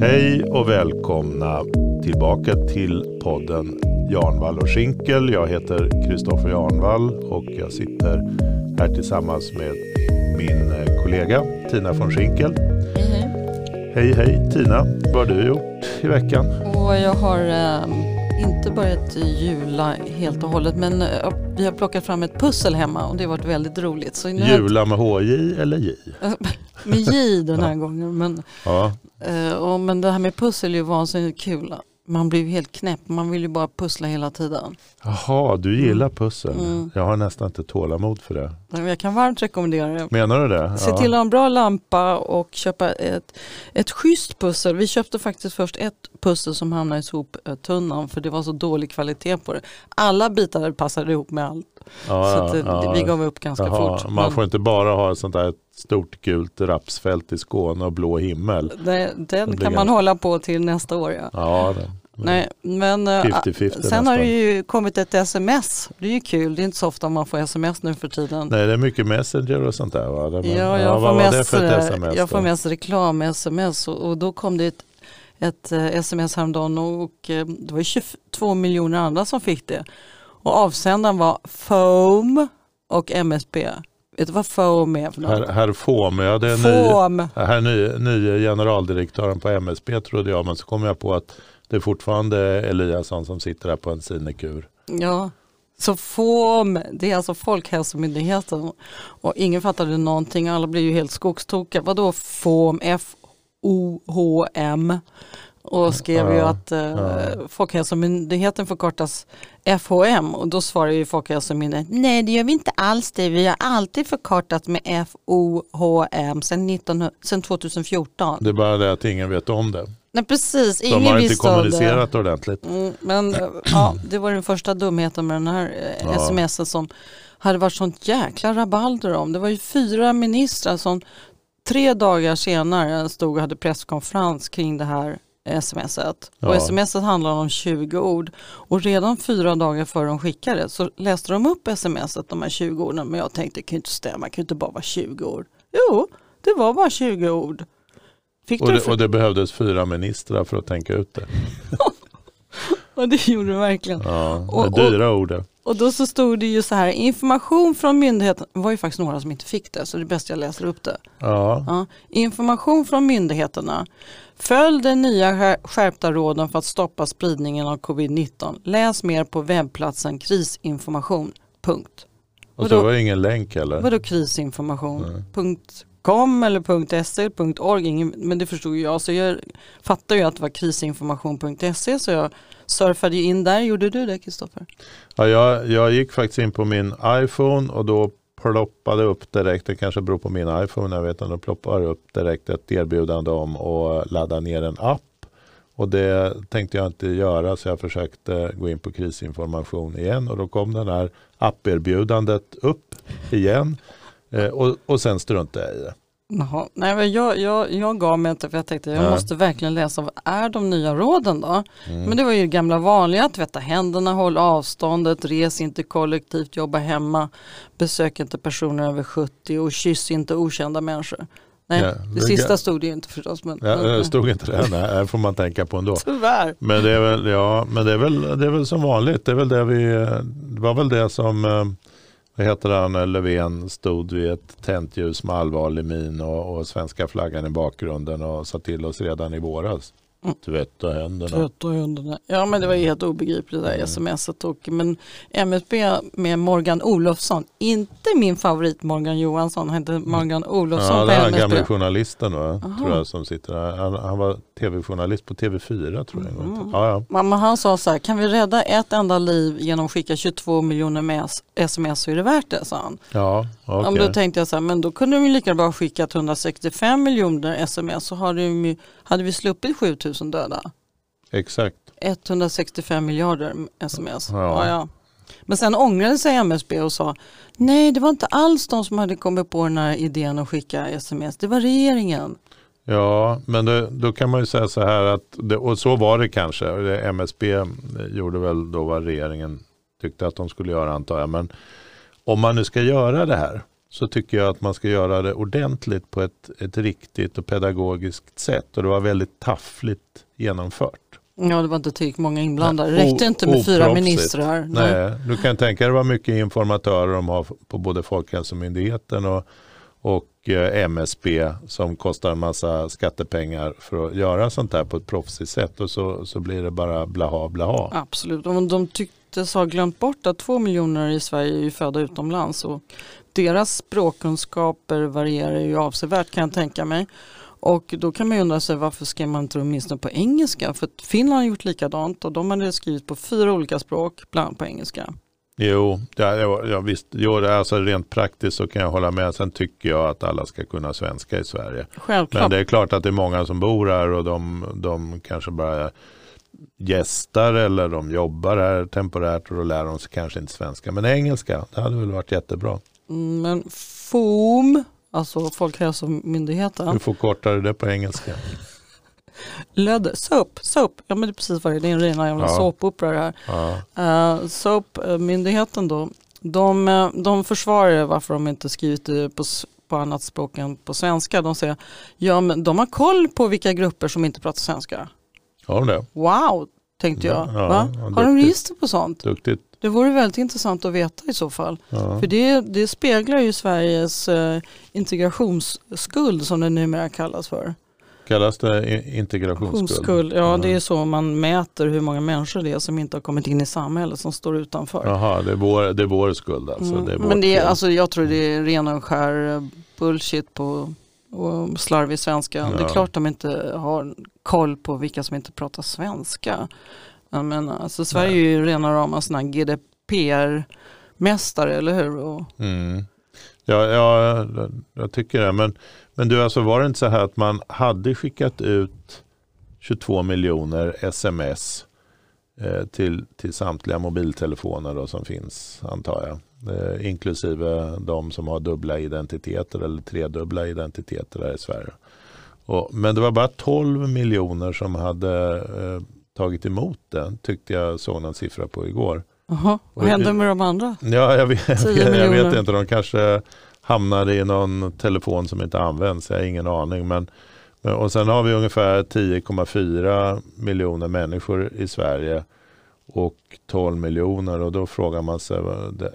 Hej och välkomna tillbaka till podden Jarnvall och Schinkel. Jag heter Kristoffer Jarnvall och jag sitter här tillsammans med min eh, kollega Tina von Schinkel. Hej hej. Hej hej Tina, vad har du gjort i veckan? Och jag har eh, inte börjat jula helt och hållet men eh, vi har plockat fram ett pussel hemma och det har varit väldigt roligt. Så nu Jula med HJ eller J? med J den här gången. Men, Ja, eh, och, men det här med pussel är ju vansinnigt kul. Man blir ju helt knäpp, man vill ju bara pussla hela tiden. Jaha, du gillar pussel. Mm. Jag har nästan inte tålamod för det. Jag kan varmt rekommendera det. Menar du det? Se till att ha en bra lampa och köpa ett, ett schysst pussel. Vi köpte faktiskt först ett pussel som hamnade i soptunnan för det var så dålig kvalitet på det. Alla bitar passade ihop med allt. Ja, så att, ja. vi gav upp ganska Jaha, fort. Man Men får inte bara ha ett sånt där stort gult rapsfält i Skåne och blå himmel. det, den kan man hålla på till nästa år. Ja. Ja, det. Nej, men eh, 50-50 sen har det nästan. ju kommit ett sms. Det är ju kul. Det är inte så ofta man får sms nu för tiden. Nej, det är mycket Messenger och sånt där va? Det, Ja, jag, får mest, eh, sms? jag får då? mest reklam-sms och, och då kom det ett, ett eh, sms häromdagen och det var ju 22 miljoner andra som fick det. Och avsändaren var Foam och MSB. Vet du vad Foam är för något? Herr, herr Fohm, ja det är ny, Foam. här nye, nye generaldirektören på MSB trodde jag, men så kom jag på att det är fortfarande Eliasson som sitter där på en sinekur. Ja. Så FOM, det är alltså Folkhälsomyndigheten. Och ingen fattade någonting, alla blev ju helt skogstokiga. Vadå FOM? F-O-H-M. Och skrev ju att eh, ja. Folkhälsomyndigheten förkortas FHM och då svarar ju Folkhälsomyndigheten nej det gör vi inte alls det, vi har alltid förkortat med F-O-H-M sedan, 19, sedan 2014. Det är bara det att ingen vet om det. Nej precis, De ingen har inte om det. kommunicerat ordentligt. Mm, men eh, ja, det var den första dumheten med den här eh, Ja. smsen som hade varit sånt jäkla rabalder om. Det var ju fyra ministrar som tre dagar senare stod och hade presskonferens kring det här smset. Ja. Och smset handlar om 20 ord. Och redan fyra dagar före de skickade så läste de upp smset, de här 20 orden. Men jag tänkte det kan ju inte stämma, det kan ju inte bara vara 20 ord. Jo, det var bara 20 ord. Fick Och det, för... och det behövdes fyra ministrar för att tänka ut det. Och det gjorde det verkligen. Ja, det Och- dyra ord det. Och då så stod det ju så här, information från myndigheten, det var ju faktiskt några som inte fick det så det är bäst jag läser upp det. Ja, Ja. Information från myndigheterna. Följ de nya skär- skärpta råden för att stoppa spridningen av covid-19. Läs mer på webbplatsen krisinformation. Punkt. och så var det ingen länk eller? Vadå krisinformation? Nej. Punkt .com eller .se, .org, ingen, men det förstod jag. Så jag fattar ju att det var krisinformation.se så jag surfade in där. Gjorde du det Kristoffer? Ja, jag, jag gick faktiskt in på min iPhone och då ploppade upp direkt, det kanske beror på min iPhone, jag vet inte, de ploppar upp direkt ett erbjudande om att ladda ner en app. Och det tänkte jag inte göra så jag försökte gå in på krisinformation igen och då kom den här apperbjudandet upp igen. Eh, och, och sen struntade jag i det. Jaha. Nej, jag, jag, jag gav mig inte för jag tänkte jag Ja. måste verkligen läsa vad är de nya råden då? Mm. Men det var ju gamla vanliga, tvätta händerna, håll avståndet, res inte kollektivt, jobba hemma, besök inte personer över 70 och kyss inte okända människor. Nej, Ja, det sista stod det ju inte förstås. Men, Ja, det stod inte det, nej, det får man tänka på ändå. Tyvärr. Men det är väl, ja, men det är väl, det är väl som vanligt. Det, är väl det, vi, det var väl det som eh, vad heter han, Löfven stod vid ett tänt ljus med allvarlig min och, och svenska flaggan i bakgrunden och sa till oss redan i våras. Mm. Tvätta händerna. Trött och hundarna. Ja men det var ju helt obegripligt det där Mm. smset. Och, men MSB med Morgan Olofsson, inte min favorit Morgan Johansson, han hette Morgan Olofsson Ja, på är den MSB. gamla journalisten va? Aha. tror jag som sitter här. Han, han var tv-journalist på TV4 tror jag. Mm. Ja, ja. Mamma han sa så här, kan vi rädda ett enda liv genom att skicka 22 miljoner med sms så är det värt det, sa han. ja Okej. men då tänkte jag så här, men då kunde de ju lika bra skicka 165 miljoner sms så hade, de hade vi sluppit 7000 döda. Exakt. 165 miljarder sms. Ja. Ja. Ja, Men sen ångrade sig MSB och sa nej det var inte alls de som hade kommit på den här idén att skicka sms, det var regeringen. Ja, men det, då kan man ju säga så här att, det, och så var det kanske. MSB gjorde väl då vad regeringen tyckte att de skulle göra antar jag. Men om man nu ska göra det här så tycker jag att man ska göra det ordentligt på ett, ett riktigt och pedagogiskt sätt. Och det var väldigt taffligt genomfört. Ja, det var inte tillräckligt många inblandade. Det räckte inte med fyra ministrar. Nej. Nej, du kan tänka dig var mycket informatörer de har på både Folkhälsomyndigheten och, och eh, MSB som kostar en massa skattepengar för att göra sånt här på ett proffsigt sätt och så, så blir det bara blaha blaha. Absolut, de, de tycktes ha glömt bort att två miljoner i Sverige är födda utomlands och deras språkkunskaper varierar ju avsevärt kan jag tänka mig. Och då kan man ju undra sig varför skrev man inte åtminstone på engelska? För Finland har gjort likadant och de hade skrivit på fyra olika språk, bland annat på engelska. Jo, ja, ja, visst. Jo, alltså rent praktiskt så kan jag hålla med. Sen tycker jag att alla ska kunna svenska i Sverige. Självklart. Men det är klart att det är många som bor här och de, de kanske bara gästar eller de jobbar här temporärt och då lär de sig kanske inte svenska. Men engelska, det hade väl varit jättebra. Men FOM, alltså Folkhälsomyndigheten. Hur förkortar du det på engelska? Lödder, soap, soap, ja men det är precis vad det är, det är en rena jävla ja. såpopera det här. Ja. Uh, SOAP-myndigheten då, de, eh, de försvarar varför de inte skrivit det på, på annat språk än på svenska. De säger, ja men de har koll på vilka grupper som inte pratar svenska. Har de det? Wow, tänkte jag. Ja, Va? Har de register på sånt? Duktigt. Det vore väldigt intressant att veta i så fall. Ja. För det, det speglar ju Sveriges eh, integrationsskuld som det numera kallas för. Kallas det integrationsskuld? Ja, det är så man mäter hur många människor det är som inte har kommit in i samhället, som står utanför. Jaha, det är vår, det är vår skuld alltså? Mm. Det är Men det är, alltså, jag tror det är ren och skär eh, bullshit på och slarvig svenska. Ja. Det är klart de inte har koll på vilka som inte pratar svenska. Jag menar, alltså Sverige Nej. är ju rena rama sådana GDPR-mästare, eller hur? Mm. Ja, ja, jag tycker det. Men, men du, alltså var det inte så här att man hade skickat ut 22 miljoner sms eh, till, till samtliga mobiltelefoner då, som finns, antar jag. Eh, inklusive de som har dubbla identiteter eller tredubbla identiteter här i Sverige. Och, men det var bara 12 miljoner som hade eh, tagit emot den, tyckte jag såg en siffra på igår. Aha. Vad hände med de andra? Ja, jag vet, jag vet inte. De kanske hamnade i någon telefon som inte används. Jag har ingen aning. Men, och sen har vi ungefär 10,4 miljoner människor i Sverige och 12 miljoner och då frågar man sig,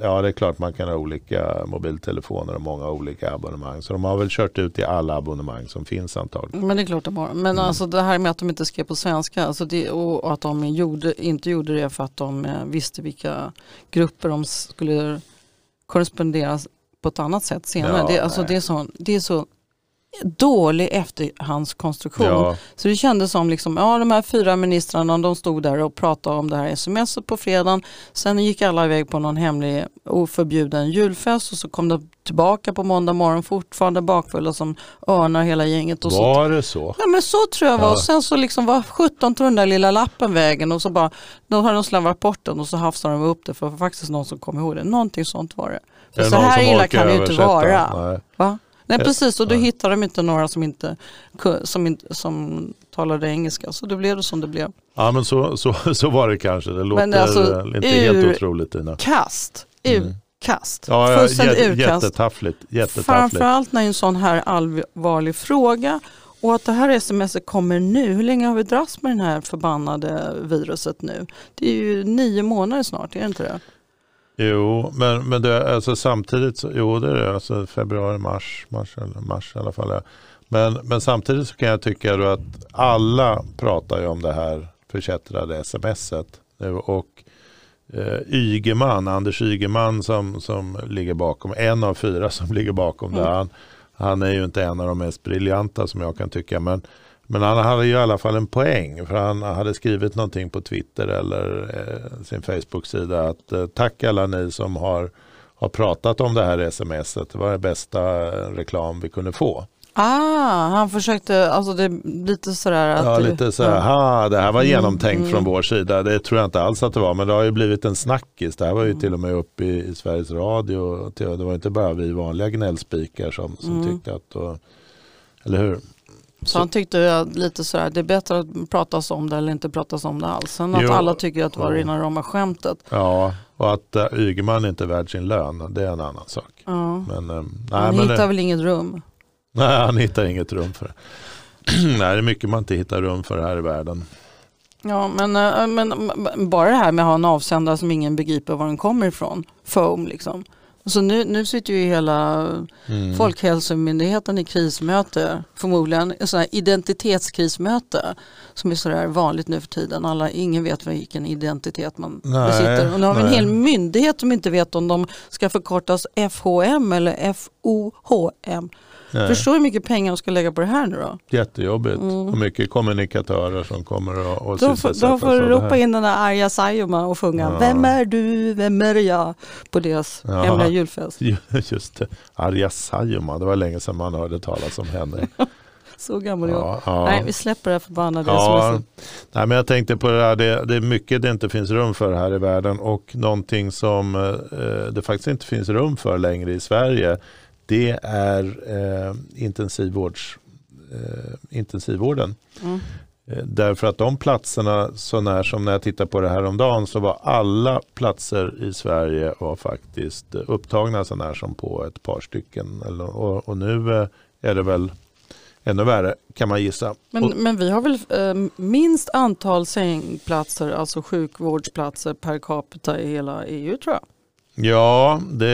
ja det är klart man kan ha olika mobiltelefoner och många olika abonnemang. Så de har väl kört ut i alla abonnemang som finns antagligen. Men det är klart de har. Men mm. alltså det här med att de inte skrev på svenska alltså det, och att de gjorde, inte gjorde det för att de eh, visste vilka grupper de skulle korrespondera på ett annat sätt senare. Ja, det, alltså det, är så, det är så dålig efterhandskonstruktion. Ja. Så det kändes som liksom, ja de här fyra ministrarna de stod där och pratade om det här smset på fredagen. Sen gick alla iväg på någon hemlig oförbjuden julfest och så kom de tillbaka på måndag morgon fortfarande bakfulla som örnar hela gänget. Och var så, det så? Ja men så tror jag var. Ja. Och sen så liksom var 17 tog den där lilla lappen vägen och så bara, då har de slarvat bort den och så hafsade de upp det för faktiskt någon som kom ihåg det. Någonting sånt var det. För så här illa kan det ju inte vara. Va? Nej precis och då hittade de inte några som, inte, som, som talade engelska så då blev det som det blev. Ja men så, så, så var det kanske. Det låter alltså, inte helt otroligt Tina. Kast, mm. urkast. Ja, Fullständigt jät, urkast. Jättetaffligt, jättetaffligt. Framförallt när en sån här allvarlig fråga och att det här sms kommer nu. Hur länge har vi dras med det här förbannade viruset nu? Det är ju nio månader snart, är det inte det? Jo, men, men det, alltså samtidigt, så, jo det är det, alltså februari, mars, mars, mars i alla fall. Ja. Men, men samtidigt så kan jag tycka då att alla pratar ju om det här förkättrade smset. Och eh, Ygeman, Anders Ygeman som, som ligger bakom, en av fyra som ligger bakom mm. det. Han, han är ju inte en av de mest briljanta som jag kan tycka. Men men han hade ju i alla fall en poäng för han hade skrivit någonting på Twitter eller eh, sin Facebook-sida att eh, tack alla ni som har, har pratat om det här smset. Det var det bästa reklam vi kunde få. Ah, han försökte, alltså det lite sådär att... Ja, lite sådär, ha, det här var mm, genomtänkt mm. från vår sida. Det tror jag inte alls att det var, men det har ju blivit en snackis. Det här var ju mm. till och med uppe i, i Sveriges Radio. Det var inte bara vi vanliga gnällspikar som, som mm. tyckte att, och, eller hur? Så han tyckte lite sådär, det är bättre att pratas om det eller inte pratas om det alls. Sen att jo. alla tycker att det var rena rama skämtet. Ja, Och att uh, Ygeman inte är värd sin lön, det är en annan sak. Ja. Men, Han nej, men, hittar väl inget rum? nej, han hittar inget rum för det. nej, det är mycket man inte hittar rum för här i världen. Ja, men, eh, men men bara det här med att ha en avsändare som ingen begriper var den kommer ifrån. Foam liksom. Så nu, nu sitter ju hela Mm. Folkhälsomyndigheten i krismöte, förmodligen här identitetskrismöte som är sådär vanligt nu för tiden. Alla, ingen vet vilken identitet man Nej, besitter. Och nu har vi en hel myndighet som inte vet om de ska förkortas FHM eller FOHM. Nej. Förstår hur mycket pengar de ska lägga på det här nu då? Jättejobbigt. Mm. Och mycket kommunikatörer som kommer att och Då, får- då får du ropa in den där Arja Saijonmaa och sjunga Ja. Vem är du, vem är jag? på deras Ja. hemliga julfest. Just det. Arja Saijonmaa, det var länge sedan man hörde talas om henne. Så gammal är jag. Ja, ja. Nej, vi släpper det här förbannade Ja, nej, men jag tänkte på det här, det, det är mycket det inte finns rum för här i världen och någonting som eh, det faktiskt inte finns rum för längre i Sverige det är eh, intensivvårds, eh, intensivvården. Mm. Eh, Därför att de platserna, så när som när jag tittar på det här om dagen så var alla platser i Sverige var faktiskt upptagna så när som på ett par stycken. Och, och nu eh, är det väl ännu värre kan man gissa. Men, och, men vi har väl eh, minst antal sängplatser, alltså sjukvårdsplatser per capita i hela EU tror jag. Ja, det,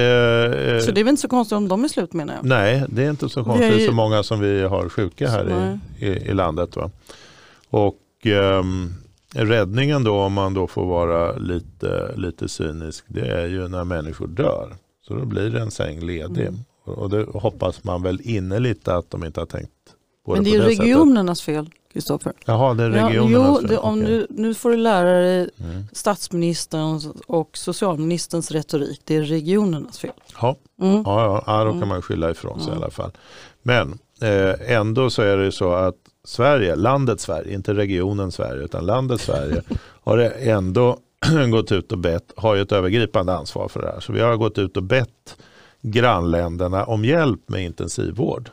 eh, Så det är väl inte så konstigt om de är slut menar jag. nej, det är inte så konstigt har ju- så många som vi har sjuka här Så, i, i, landet. Va? Och ehm, räddningen då om man då får vara lite, lite cynisk det är ju när människor dör. Så då blir det en säng ledig. Mm. Och det hoppas man väl innerligt att de inte har tänkt på Men det det är det sättet. regionernas fel, Kristoffer. Jaha, det är Ja, regionernas jo, fel. det, om Okej. nu, nu får du lära dig Mm. statsministerns och socialministerns retorik. Det är regionernas fel. Ja, Mm. ja, ja, ja, då kan Mm. man skylla ifrån sig Mm. i alla fall. Men eh, ändå så är det så att Sverige, landet Sverige, inte regionen Sverige utan landet Sverige har ändå gått ut och bett, har ju ett övergripande ansvar för det här. Så vi har gått ut och bett grannländerna om hjälp med intensivvård.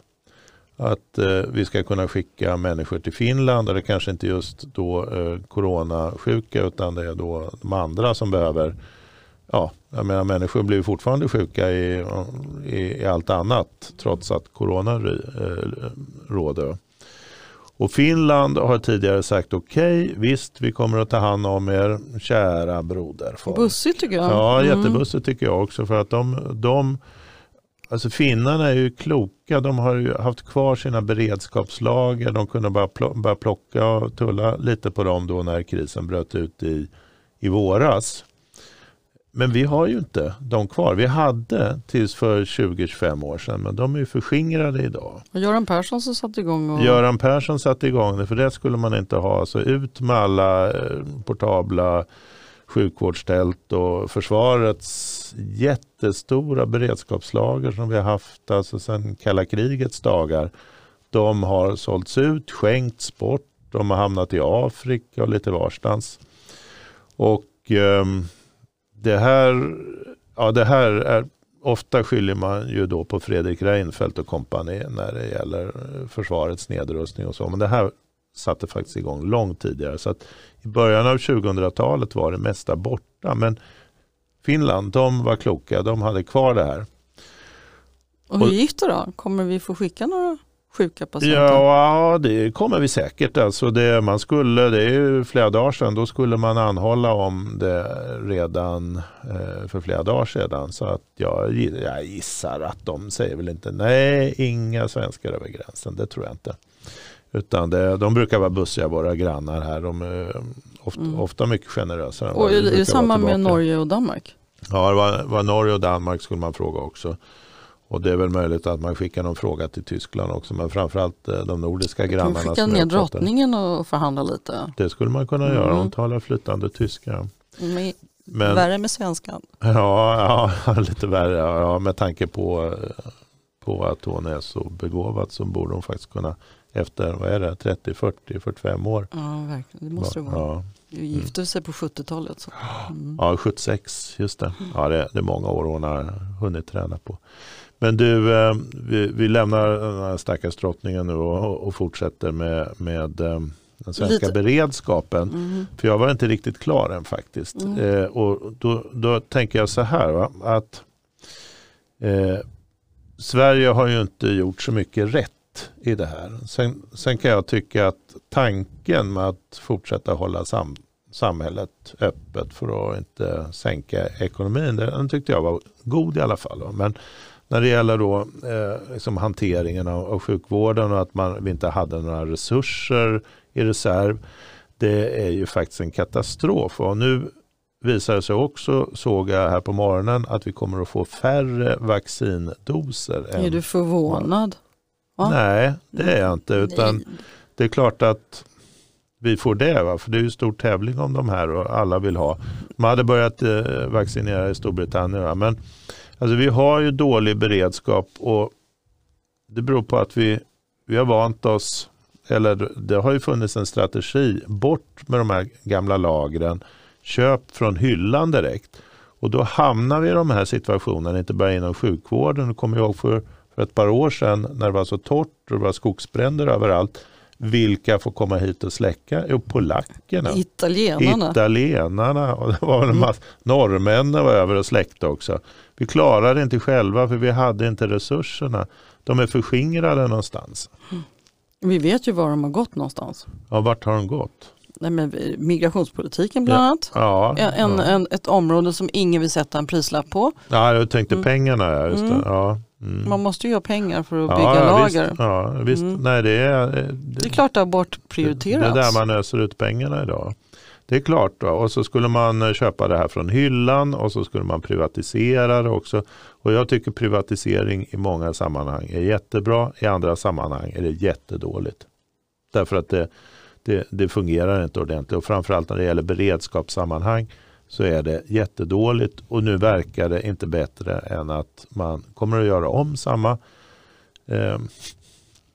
Att eh, vi ska kunna skicka människor till Finland och det kanske inte just då eh, coronasjuka utan det är då de andra som behöver Ja, jag menar människor blir fortfarande sjuka i, i, i allt annat trots att corona eh, råder. Och Finland har tidigare sagt okej, visst vi kommer att ta hand om er kära broder. folk." Bussigt tycker jag. Ja, Mm. jättebussigt tycker jag också. För att de, de, alltså finnarna är ju kloka. De har ju haft kvar sina beredskapslager. De kunde bara plo- börja plocka och tulla lite på dem då när krisen bröt ut i, i våras. Men vi har ju inte de kvar. Vi hade tills för 20-25 år sedan, men de är ju förskingrade idag. Och Göran Persson som satte igång och... Göran Persson satte igång det, för det skulle man inte ha. Så ut med alla eh, portabla sjukvårdstält och försvarets jättestora beredskapslager som vi har haft alltså sedan kalla krigets dagar. De har sålts ut, skänkts bort, de har hamnat i Afrika och lite varstans. Och eh, det här, ja, det här är Ofta skyller man ju då på Fredrik Reinfeldt och kompani när det gäller eh, försvarets nedrustning och så. Men det här satte faktiskt igång långt tidigare. Så att I början av 2000-talet var det mesta borta. Men Finland, de var kloka. De hade kvar det här. Och hur gick det då? Kommer vi få skicka några sjuka patienter? Ja, det kommer vi säkert. Alltså det, man skulle, det är ju flera dagar sedan, då skulle man anhålla om det redan eh, för flera dagar sedan. Så att jag, jag gissar att de säger väl inte nej, inga svenskar över gränsen. Det tror jag inte. Utan det, de brukar vara bussiga, våra grannar här. De är ofta, Mm. ofta mycket generösare. Och är det samma med. Norge och Danmark? Ja, det var, var Norge och Danmark skulle man fråga också. Och det är väl möjligt att man skickar någon fråga till Tyskland också. Men framförallt eh, de nordiska vi grannarna. skicka ner drottningen och förhandla lite? Det skulle man kunna göra. Hon Mm. talar flytande tyska. Med, Men, Värre med svenskan. ja, ja, lite värre. Ja, med tanke på, eh, på att hon är så begåvad så borde hon faktiskt kunna efter vad är det, 30, 40, 45 år. Ja, verkligen. Det måste det vara. Ja, Du gifte sig på 70-talet. Så. Mm. ja 76, just det. Ja, det, det är många år hon har hunnit träna på. Men du, eh, vi, vi lämnar den här stackars drottningen nu och, och fortsätter med, med eh, den svenska Lite. beredskapen. Mm. För jag var inte riktigt klar än faktiskt. Mm. Eh, och då, då tänker jag så här va, att eh, Sverige har ju inte gjort så mycket rätt i det här. Sen, sen kan jag tycka att tanken med att fortsätta hålla sam, samhället öppet för att inte sänka ekonomin, den tyckte jag var god i alla fall. Men när det gäller då, eh, liksom hanteringen av, av sjukvården och att man vi inte hade några resurser i reserv, det är ju faktiskt en katastrof. Och nu visar det sig också, såg jag här på morgonen, att vi kommer att få färre vaccindoser. Är än- du förvånad? Va? Nej, det är jag inte. Utan Nej. det är klart att vi får det. Va? För det är ju stor tävling om de här och alla vill ha. Man hade börjat eh, vaccinera i Storbritannien. Va? Men alltså, vi har ju dålig beredskap och det beror på att vi, vi har vant oss, eller det har ju funnits en strategi, bort med de här gamla lagren, köp från hyllan direkt. Och då hamnar vi i de här situationerna, inte bara inom sjukvården. Du kommer ihåg för, för ett par år sedan när det var så torrt och det var skogsbränder överallt. Vilka får komma hit och släcka? Jo, polackerna. Italienarna. Italienarna och det var en massa, norrmännen var över och släckte också. Vi klarade inte själva för vi hade inte resurserna. De är förskingrade någonstans. Vi vet ju var de har gått någonstans. Ja, vart har de gått? Nej, men migrationspolitiken bland annat. Ja, En, en, ja. en, ett område som ingen vill sätta en prislapp på. ja jag tänkte Mm. pengarna. Ja, just det. Mm. Ja. Mm. Man måste ju ha pengar för att Ja, bygga ja, lager. Visst, ja, visst. Mm. Nej, det är, det, Det är klart det har Det bortprioriterats. är där man öser ut pengarna idag. Det är klart. Då. Och så skulle man eh, köpa det här från hyllan och så skulle man privatisera det också. Och jag tycker privatisering i många sammanhang är jättebra. I andra sammanhang är det jättedåligt. Därför att det, det, det fungerar inte ordentligt. Och framförallt när det gäller beredskapssammanhang så är det jättedåligt. Och nu verkar det inte bättre än att man kommer att göra om samma eh,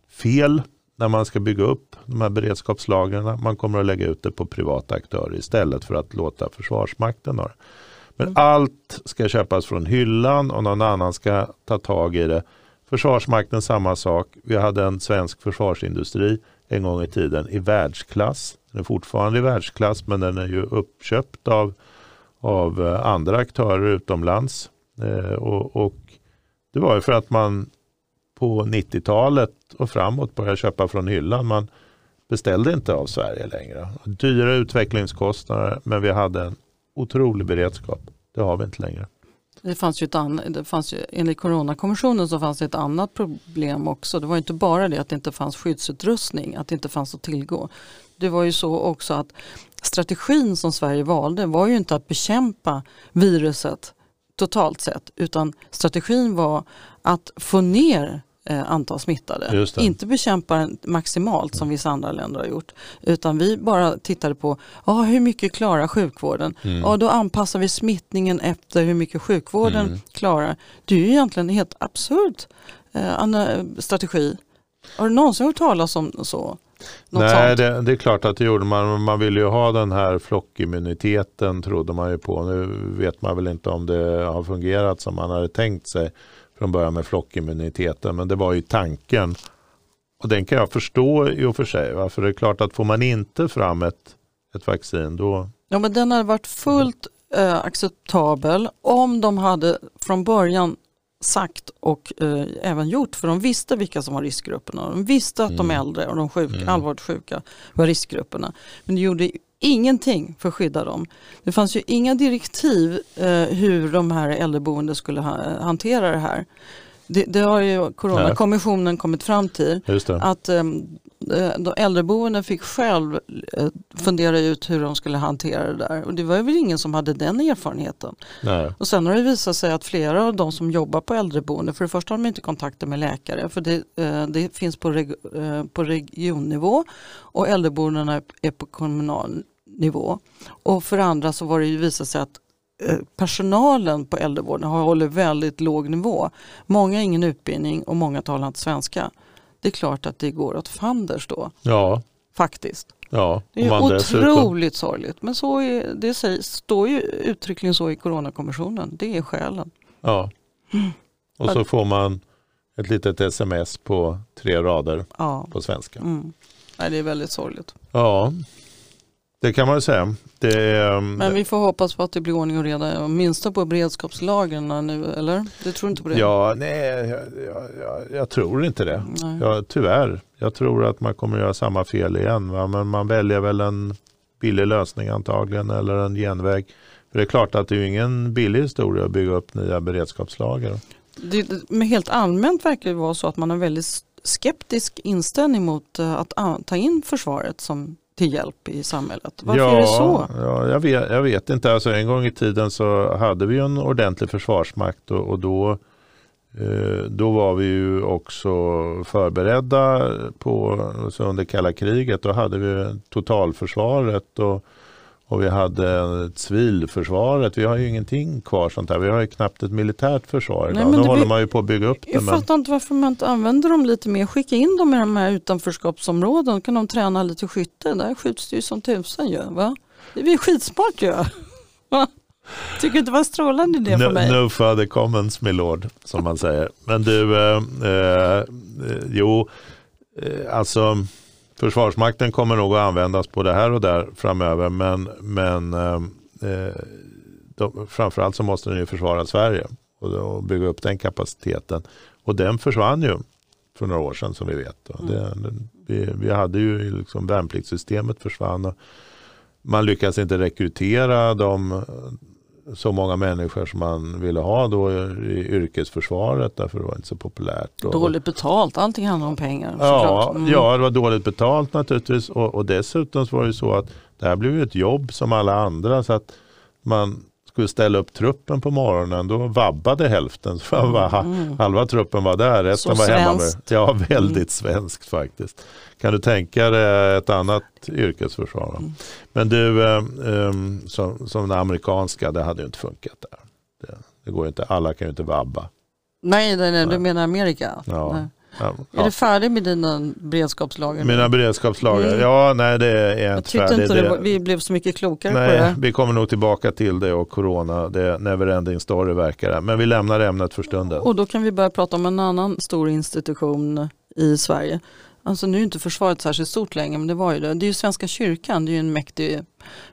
fel när man ska bygga upp de här beredskapslagren. Man kommer att lägga ut det på privata aktörer istället för att låta Försvarsmakten ha det. Men Mm. allt ska köpas från hyllan och någon annan ska ta tag i det. Försvarsmakten samma sak. Vi hade en svensk försvarsindustri en gång i tiden i världsklass. Den är fortfarande i världsklass men den är ju uppköpt av, av eh, andra aktörer utomlands. Eh, och, och det var ju för att man på 90-talet och framåt började köpa från hyllan. Man beställde inte av Sverige längre. Dyra utvecklingskostnader men vi hade en otrolig beredskap. Det har vi inte längre. Det fanns ju ett annat, det fanns ju, enligt Coronakommissionen så fanns det ett annat problem också. Det var inte bara det att det inte fanns skyddsutrustning, att det inte fanns att tillgå. Det var ju så också att strategin som Sverige valde var ju inte att bekämpa viruset totalt sett utan strategin var att få ner antal smittade. Inte bekämpa den maximalt som vissa andra länder har gjort. Utan vi bara tittade på ah, hur mycket klarar sjukvården. Mm. Ja, då anpassar vi smittningen efter hur mycket sjukvården Mm. klarar. Det är ju egentligen en helt absurd eh, strategi. Har du någonsin hört talas om så? Något Nej, det, det är klart att det gjorde man. Man ville ju ha den här flockimmuniteten trodde man ju på. Nu vet man väl inte om det har fungerat som man hade tänkt sig från början med flockimmuniteten. Men det var ju tanken. Och den kan jag förstå i och för sig. Va? För det är klart att får man inte fram ett, ett vaccin då... Ja, men den hade varit fullt eh, acceptabel om de hade från början sagt och eh, även gjort, för de visste vilka som var riskgrupperna. De visste att de Mm. äldre och de sjuka, Mm. allvarligt sjuka var riskgrupperna. Men det gjorde ingenting för att skydda dem. Det fanns ju inga direktiv eh, hur de här äldreboenden skulle ha, hantera det här. Det, det har ju Coronakommissionen kommit fram till att um, de äldreboenden fick själv eh, fundera ut hur de skulle hantera det där. Och det var väl ingen som hade den erfarenheten. Nej. Och sen har det visat sig att flera av de som jobbar på äldreboenden, för det första har de inte kontakter med läkare, för det, eh, det finns på, reg, eh, på regionnivå och äldreboendena är på kommunal nivå. Och för andra så var det ju visat sig att eh, personalen på äldrevården har hållit väldigt låg nivå. Många har ingen utbildning och många talar inte svenska. Det är klart att det går åt fanders då, Ja, faktiskt. ja. Det är man dessutom- otroligt sorgligt. Men så är, det sägs, står ju uttryckligen så i Coronakommissionen. Det är skälen. Ja. Och så får man ett litet sms på tre rader Ja. på svenska. Mm. Nej, det är väldigt sorgligt. Ja, det kan man säga. Är, Men vi får hoppas på att det blir ordning och reda, åtminstone på beredskapslagren nu, eller? Du tror inte på det? Ja, nej, jag, jag, jag, jag tror inte det. Nej. Ja, tyvärr. Jag tror att man kommer göra samma fel igen. Va? Men man väljer väl en billig lösning antagligen eller en genväg. För det är klart att det är ingen billig historia att bygga upp nya beredskapslager. Det, men helt allmänt verkar det vara så att man har väldigt skeptisk inställning mot eh, att ta in försvaret som till hjälp i samhället. Varför ja, är det så? Ja, jag, vet, jag vet inte. Alltså, en gång i tiden så hade vi en ordentlig försvarsmakt och, och då, eh, då var vi ju också förberedda på, alltså under kalla kriget. Då hade vi totalförsvaret och, och vi hade civilförsvaret. Vi har ju ingenting kvar sånt där. Vi har ju knappt ett militärt försvar Nej, idag. men Nu det håller blir- man ju på att bygga upp det. Jag Men, fattar inte varför man inte använder dem lite mer. Skicka in dem i de här utanförskapsområdena. kan de träna lite skytte. Där skjuts det ju som tusan ju. Va? Det är ju skitsmart ju. Va? Tycker inte det var strålande för no, mig? no further comments my lord, som man säger. Men du, eh, eh, eh, jo, eh, alltså Försvarsmakten kommer nog att användas både här och där framöver. Men, men eh, eh, de, framförallt så måste den ju försvara Sverige och, och bygga upp den kapaciteten. Och den försvann ju för några år sedan som vi vet. Det, den- vi, vi hade ju liksom värnpliktssystemet försvann. Och man lyckas inte rekrytera de så många människor som man ville ha då i yrkesförsvaret därför det var inte så populärt. Och- Dåligt betalt, allting handlar om pengar. Ja. Mm. ja, det var dåligt betalt naturligtvis och, och dessutom så var det så att det här blev ju ett jobb som alla andra så att man skulle ställa upp truppen på morgonen då vabbade hälften. Ha- Mm. Halva truppen var där, resten Så var hemma. Svenskt. Ja, väldigt Mm. svenskt faktiskt. Kan du tänka dig ett annat yrkesförsvar? va? Mm. Men du, eh, som, som det amerikanska, det hade ju inte funkat där. Det, det går inte, alla kan ju inte vabba. Nej, nej, nej, du menar Amerika? Ja. Nej. Ja, Är du färdig med dina beredskapslager? Mina beredskapslagar, Mm. ja nej det är jag inte färdig. inte det vi blev så mycket klokare på Nej, det. vi kommer nog tillbaka till det och corona. Det är neverending story verkar det. Men vi lämnar ämnet för stunden. Och då kan vi börja prata om en annan stor institution i Sverige. Alltså nu är inte försvaret särskilt stort längre men det var ju det. Det är ju Svenska kyrkan, det är ju en mäktig,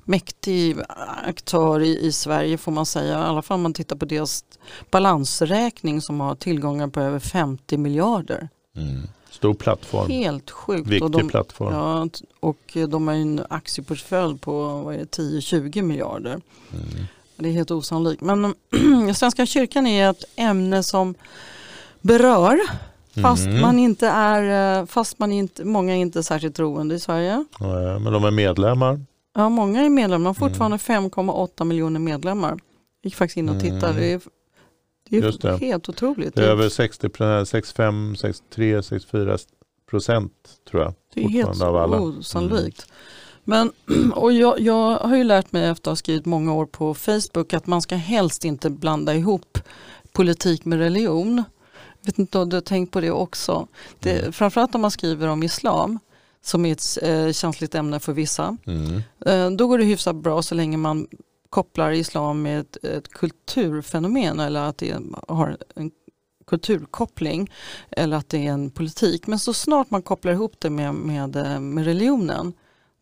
mäktig aktör i, i Sverige får man säga. I alla fall om man tittar på deras balansräkning som har tillgångar på över 50 miljarder. Mm. Stor plattform. Helt sjukt. Viktig och de, plattform. ja, och de har ju en aktieportfölj på vad är det, 10-20 miljarder. Mm. Det är helt osannolikt. Men Svenska kyrkan är ett ämne som berör fast Mm. man inte är, eh, fast man inte, många är inte särskilt troende i Sverige. Ja, Men de är medlemmar. Ja, många är medlemmar, man har Mm. fortfarande 5,8 miljoner medlemmar. Jag gick faktiskt in och tittade. Mm. Det är, det är Just det. helt otroligt. Det är över 60, 65, 63, 64 procent tror jag. Det är helt av alla. osannolikt. Men, och jag, jag har ju lärt mig efter att ha skrivit många år på Facebook att man ska helst inte blanda ihop politik med religion. Vet inte om du har tänkt på det också. Det, Mm. Framförallt om man skriver om islam som är ett eh, känsligt ämne för vissa. Mm. Eh, då går det hyfsat bra så länge man kopplar islam med ett, ett kulturfenomen eller att det har en kulturkoppling eller att det är en politik. Men så snart man kopplar ihop det med, med, eh, med religionen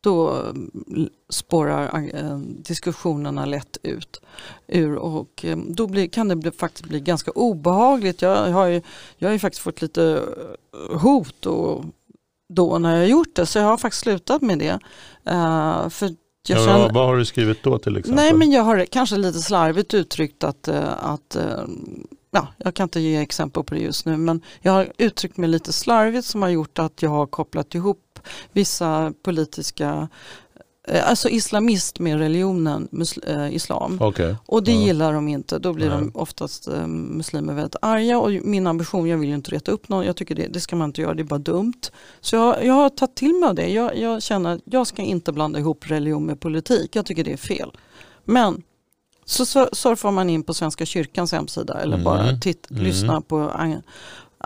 då mm, spårar eh, diskussionerna lätt ut ur och eh, då blir, kan det bli, faktiskt bli ganska obehagligt. Jag har ju, jag har ju faktiskt fått lite eh, hot och då när jag gjort det så jag har faktiskt slutat med det. Eh, för jag Ja, känner, vad har du skrivit då till exempel? Nej men jag har kanske lite slarvigt uttryckt att, att ja, jag kan inte ge exempel på det just nu men jag har uttryckt mig lite slarvigt som har gjort att jag har kopplat ihop vissa politiska eh, Alltså islamist med religionen eh, islam. Okej. Och det Ja. gillar de inte. Då blir Nej. de oftast eh, muslimer väldigt arga. Och min ambition, jag vill ju inte reta upp någon. Jag tycker det, det ska man inte göra, det är bara dumt. Så jag, jag har tagit till mig av det. Jag, jag känner att jag ska inte blanda ihop religion med politik. Jag tycker det är fel. Men så sur- surfar man in på Svenska kyrkans hemsida eller Mm. bara titt, Mm. lyssnar på An-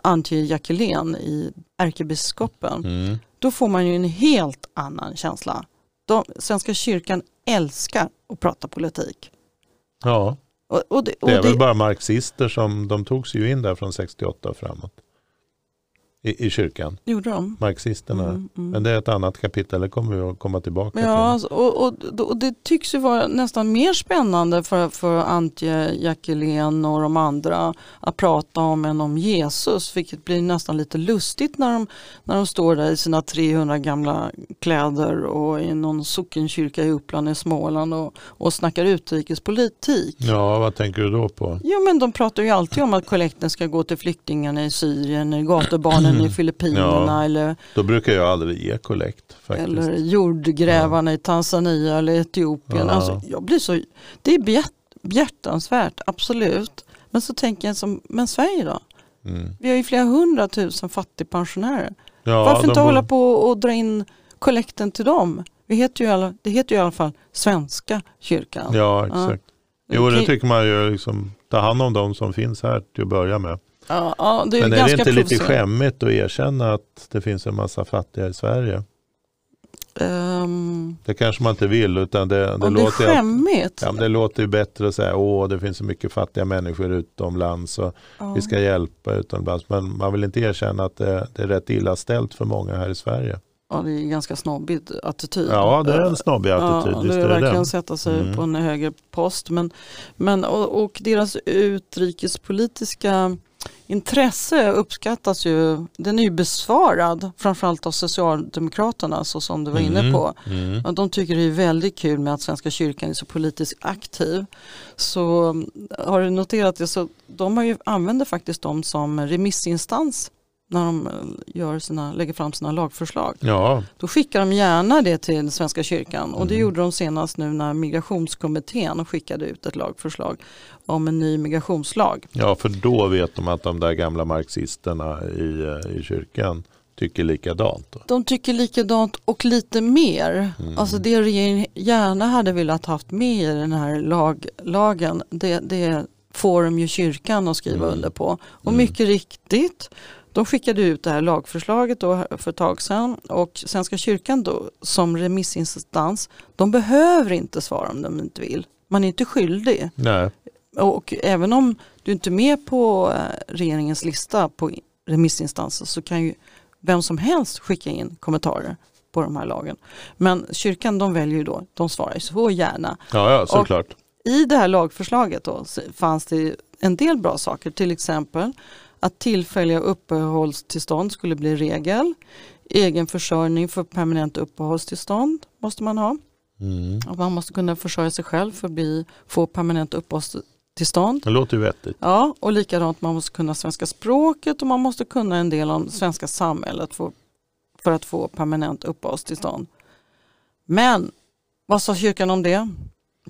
Antje Jackelén i ärkebiskopen. Mm. Då får man ju en helt annan känsla. De, Svenska kyrkan älskar att prata politik. Ja, Och, och det, och det är väl bara marxister som de tog sig ju in där från 68 och framåt. I, i kyrkan. Gjorde de? Marxisterna. Mm, mm. Men det är ett annat kapitel, det kommer vi att komma tillbaka Ja, till. alltså, och, och, och det tycks ju vara nästan mer spännande för, för Antje Jackelén och de andra att prata om än om Jesus, vilket blir nästan lite lustigt när de, när de står där i sina 300 gamla kläder och i någon sockenkyrka i Uppland i Småland och, och snackar utrikespolitik. Ja, vad tänker du då på? Jo men de pratar ju alltid om att kollekten ska gå till flyktingarna i Syrien, i gatubarnen i Filippinerna Ja. eller Då brukar jag aldrig ge kollekt eller jordgrävarna i Tanzania eller Etiopien. Ja. Alltså, jag blir så, det är bjärt, bjärtansvärt, absolut. Men så tänker jag, som, men Sverige då? Mm. Vi har ju flera hundratusen fattigpensionärer. Ja, Varför inte hålla på och dra in kollekten till dem? Vi heter ju alla, det heter ju i alla fall Svenska kyrkan. Ja, exakt. Jo, det tycker man ju liksom, ta hand om de som finns här till att börja med. Ja, ja, det är Men är det inte lite skämmigt att erkänna att det finns en massa fattiga i Sverige? Ehm, Det kanske man inte vill, utan det, det, det låter, att- skämmigt. ja, det låter ju bättre att säga åh det finns så mycket fattiga människor utomlands och Ja. vi ska hjälpa utomlands. Men man vill inte erkänna att det, det är rätt illa ställt för många här i Sverige. Ja, det är en ganska snobbig attityd. Ja, det är en snobbig attityd. Ja, det är verkligen den. sätta sig Mm. på en högre post. Men, men, och, och deras utrikespolitiska intresse uppskattas ju. Den är ju besvarad framförallt av Socialdemokraterna så som du var inne Mm, på. Mm. Och de tycker det är väldigt kul med att Svenska kyrkan är så politiskt aktiv. Så mm, har du noterat det så de har ju, använder faktiskt dem som remissinstans när de eh, gör sina, lägger fram sina lagförslag. Ja, Då skickar de gärna det till Svenska kyrkan och det Mm. gjorde de senast nu när migrationskommittén skickade ut ett lagförslag om en ny migrationslag. ja, för då vet de att de där gamla marxisterna i, eh, i kyrkan tycker likadant. De tycker likadant och lite mer. Mm. Alltså det regeringen gärna hade velat haft med i den här lag, lagen det, det får de ju kyrkan att skriva Mm. under på. Och Mm. mycket riktigt, de skickade ut det här lagförslaget då för ett tag sedan och Svenska kyrkan då som remissinstans, de behöver inte svara om de inte vill. Man är inte skyldig. Nej, Och även om du inte är med på eh, regeringens lista på remissinstanser så kan ju vem som helst skicka in kommentarer på de här lagen. Men kyrkan de väljer ju då, de svarar ju så gärna. ja, ja såklart. I det här lagförslaget då fanns det en del bra saker, till exempel att tillfälliga uppehållstillstånd skulle bli regel. Egen försörjning för permanent uppehållstillstånd måste man ha. Mm. Man måste kunna försörja sig själv för att bli, få permanent uppehållstillstånd. Det låter ju vettigt. Ja, och likadant man måste kunna svenska språket och man måste kunna en del om svenska samhället för, för att få permanent uppehållstillstånd. Men vad sa kyrkan om det?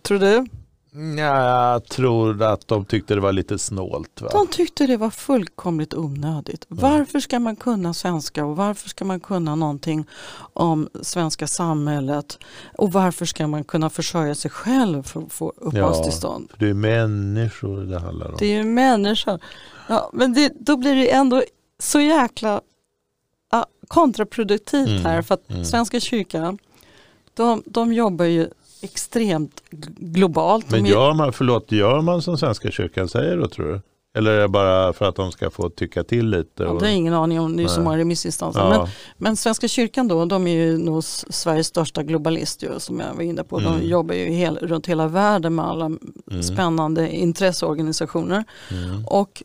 Tror du? Ja, jag tror att de tyckte det var lite snålt. Va? De tyckte det var fullkomligt onödigt. Varför ska man kunna svenska och varför ska man kunna någonting om svenska samhället och varför ska man kunna försörja sig själv för att få uppehållstillstånd? För det är människor det handlar om. Det är ju människor. Ja, men det, då blir det ändå så jäkla ja, kontraproduktivt Mm, här för att mm. Svenska kyrkan de, de jobbar ju extremt globalt. Men gör man, förlåt, gör man som Svenska kyrkan säger då tror du? Eller är det bara för att de ska få tycka till lite? Ja, och- det är ingen aning om, det är så Nej. många remissinstanser. Ja. Men, men Svenska kyrkan då, de är ju nog Sveriges största globalist ju, som jag var inne på. Mm. De jobbar ju hel, runt hela världen med alla Mm. spännande intresseorganisationer. Mm. Och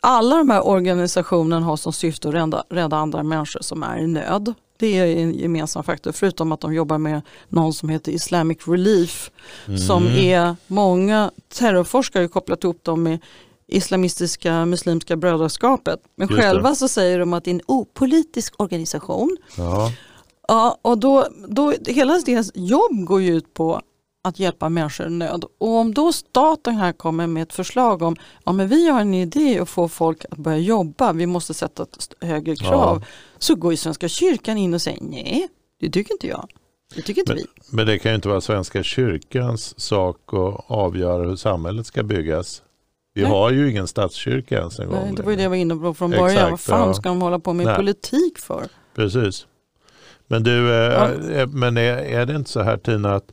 alla de här organisationerna har som syfte att rädda, rädda andra människor som är i nöd. Det är en gemensam faktor, förutom att de jobbar med någon som heter Islamic Relief, som Mm. är många terrorforskare kopplat ihop dem med Islamistiska Muslimska brödraskapet. Men Just det. själva så säger de att det är en opolitisk organisation. Ja. Ja, och då, då, hela deras jobb går ju ut på att hjälpa människor i nöd. Och om då staten här kommer med ett förslag om ja, men vi har en idé att få folk att börja jobba, vi måste sätta högre krav. Så går ju Svenska kyrkan in och säger nej, det tycker inte jag. Det tycker inte Men, vi. men det kan ju inte vara Svenska kyrkans sak att avgöra hur samhället ska byggas. Vi Nej. har ju ingen statskyrka ens en gång. Nej, det var ju det jag var inne på från början. Vad Exakt, fan ja. ska de hålla på med Nej. politik för? Precis. Men du, eh, eh, men är, är det inte så här Tina att,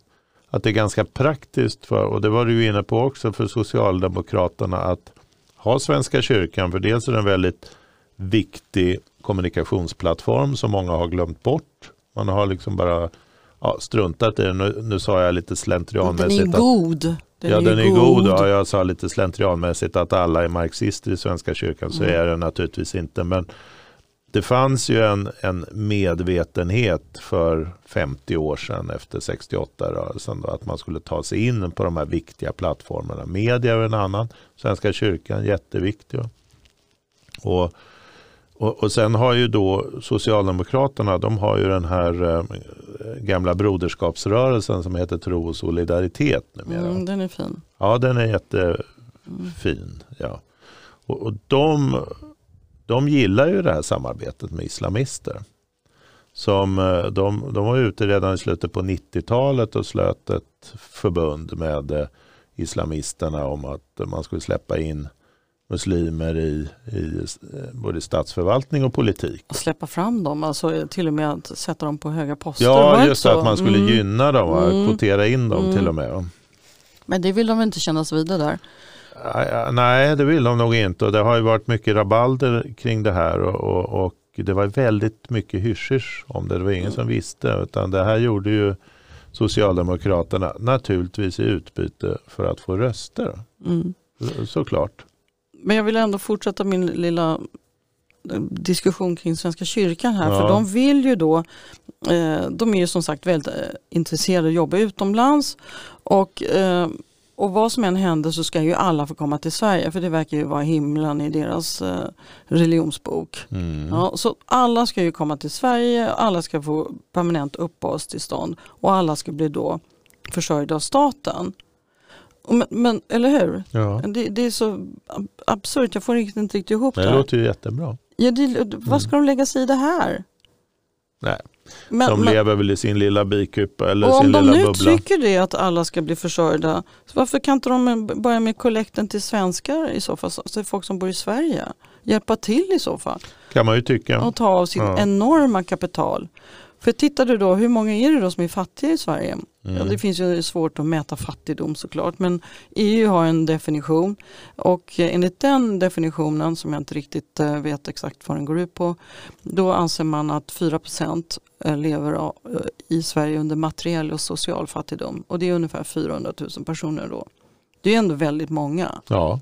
att det är ganska praktiskt för, och det var du inne på också för Socialdemokraterna att ha Svenska kyrkan, för dels är den väldigt viktig kommunikationsplattform som många har glömt bort. Man har liksom bara ja, struntat i den. Nu, nu sa jag lite slentrianmässigt. Den är god. Den ja, är den är god. god. Ja, jag sa lite slentrianmässigt att alla är marxister i Svenska kyrkan. Så mm. är det naturligtvis inte. Men det fanns ju en, en medvetenhet för 50 år sedan efter 68-rörelsen att man skulle ta sig in på de här viktiga plattformarna. Media är en annan, Svenska kyrkan jätteviktig. Och, och, och sen har ju då Socialdemokraterna, de har ju den här eh, gamla broderskapsrörelsen som heter Tro och solidaritet numera. Mm, den är fin. Ja, den är jättefin. Ja. Och, och de de gillar ju det här samarbetet med islamister. Som, eh, de, de var ute redan i slutet på 90-talet och slöt ett förbund med eh, islamisterna om att man skulle släppa in muslimer i, i eh, både statsförvaltning och politik. Och släppa fram dem, alltså till och med att sätta dem på höga poster? Ja, just så? att man skulle mm. gynna dem, mm. kvotera in dem mm. till och med. Men det vill de inte kännas vidare där? Nej, det vill de nog inte. Och det har ju varit mycket rabalder kring det här. Och, och, och det var väldigt mycket hysch om det. Det var ingen som visste. Utan det här gjorde ju Socialdemokraterna naturligtvis i utbyte för att få röster. Mm. Såklart. Men jag vill ändå fortsätta min lilla eh, diskussion kring Svenska kyrkan här. Ja. För de vill ju då, eh, de är ju som sagt väldigt eh, intresserade av att jobba utomlands. Och och vad som än händer så ska ju alla få komma till Sverige för det verkar ju vara himlen i deras eh, religionsbok. Mm. Ja, så alla ska ju komma till Sverige, alla ska få permanent uppehållstillstånd och alla ska bli då försörjda av staten. Men, men eller hur? Ja. Det, det, är så absurt, jag får inte riktigt ihop det. Det låter ju jättebra. Ja, det, vad ska mm. de lägga sig i det här? Nej. Men, de men, lever väl i sin lilla bikupa eller sin lilla bubbla. Om de nu tycker det att alla ska bli försörjda, varför kan inte de börja med kollekten till svenskar i så fall, så folk som bor i Sverige? Hjälpa till i så fall. Kan man ju tycka. Och ta av sitt ja. enorma kapital. För tittar du då, hur många är det då som är fattiga i Sverige? Mm. Ja, det finns ju svårt att mäta fattigdom såklart men EU har en definition och enligt den definitionen som jag inte riktigt eh, vet exakt vad den går ut på då anser man att 4 eh, lever eh, i Sverige under materiell och social fattigdom och det är ungefär 400 000 personer då. Det är ändå väldigt många. Ja.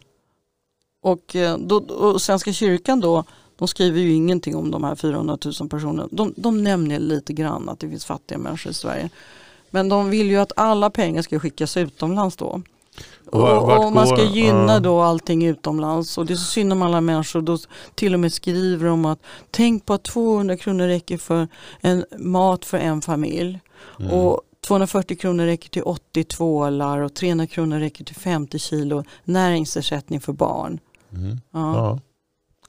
Och, då, och Svenska kyrkan då de skriver ju ingenting om de här 400 000 personerna. De, de nämner lite grann att det finns fattiga människor i Sverige. Men de vill ju att alla pengar ska skickas utomlands då. Och, och man ska gynna då allting utomlands och det är så synd om alla människor. Då till och med skriver de att tänk på att 200 kronor räcker för en mat för en familj. Mm. Och 240 kronor räcker till 80 tvålar och 300 kronor räcker till 50 kilo näringsersättning för barn. Mm. Ja. ja.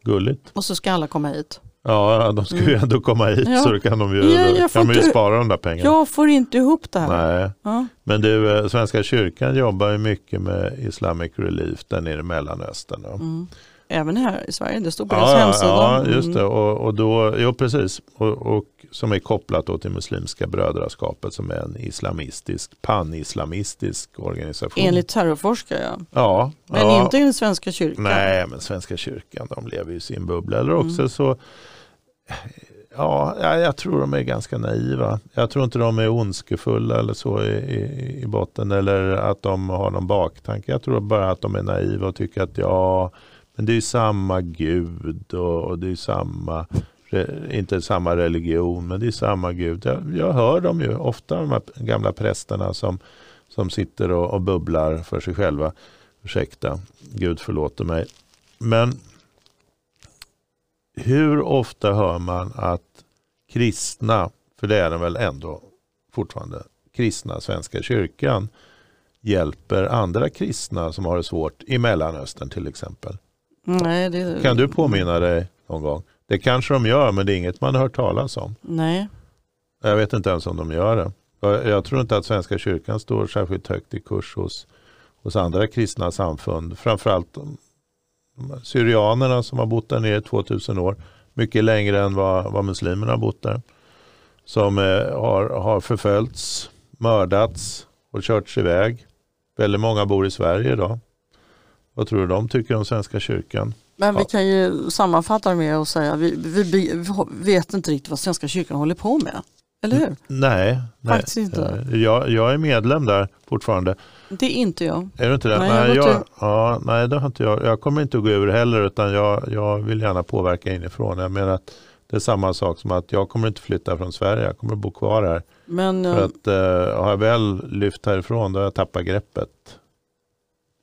Gulligt. Och så ska alla komma hit. Ja, de ska ju mm. ändå komma hit ja. så då kan de ju, ja, kan de ju spara de där pengarna. Jag får inte ihop det här. Nej. Ja. Men du, eh, Svenska kyrkan jobbar ju mycket med Islamic Relief där nere i Mellanöstern. Mm. Även här i Sverige, det står på deras hemsida. Ja, just det. Mm. Och, och då, jo, precis. Och, och som är kopplat då till Muslimska brödraskapet som är en islamistisk, pan-islamistisk organisation. Enligt terrorforskare ja. ja men ja. inte enligt Svenska kyrkan. Nej, men Svenska kyrkan de lever i sin bubbla. Eller också mm. så Ja, jag tror de är ganska naiva. Jag tror inte de är ondskefulla eller så i, i, i botten eller att de har någon baktanke. Jag tror bara att de är naiva och tycker att ja, men det är samma gud och, och det är samma inte samma religion, men det är samma Gud. Jag, jag hör dem ju ofta, de här gamla prästerna som, som sitter och, och bubblar för sig själva. Ursäkta, Gud förlåter mig. Men hur ofta hör man att kristna, för det är de väl ändå fortfarande, kristna Svenska kyrkan hjälper andra kristna som har det svårt i Mellanöstern till exempel. Nej, det... Kan du påminna dig någon gång? Det kanske de gör, men det är inget man har hört talas om. Nej. Jag vet inte ens om de gör det. Jag tror inte att Svenska kyrkan står särskilt högt i kurs hos, hos andra kristna samfund. Framförallt de, de syrianerna som har bott där nere i 2000 år. Mycket längre än vad, vad muslimerna har bott där. Som eh, har, har förföljts, mördats och körts iväg. Väldigt många bor i Sverige idag. Vad tror du de tycker om Svenska kyrkan? Men vi kan ju sammanfatta med att säga att vi, vi, vi vet inte riktigt vad Svenska kyrkan håller på med. Eller hur? Nej, nej. Inte. Eh, Jag, jag är medlem där fortfarande. Det är inte jag. Är du inte det? Nej, jag gått jag, ja, nej, det har inte jag. Jag kommer inte att gå över heller utan jag, jag vill gärna påverka inifrån. Jag menar att det är samma sak som att jag kommer inte flytta från Sverige. Jag kommer att bo kvar här. Men För eh, att eh, har jag väl lyft härifrån då har jag tappat greppet.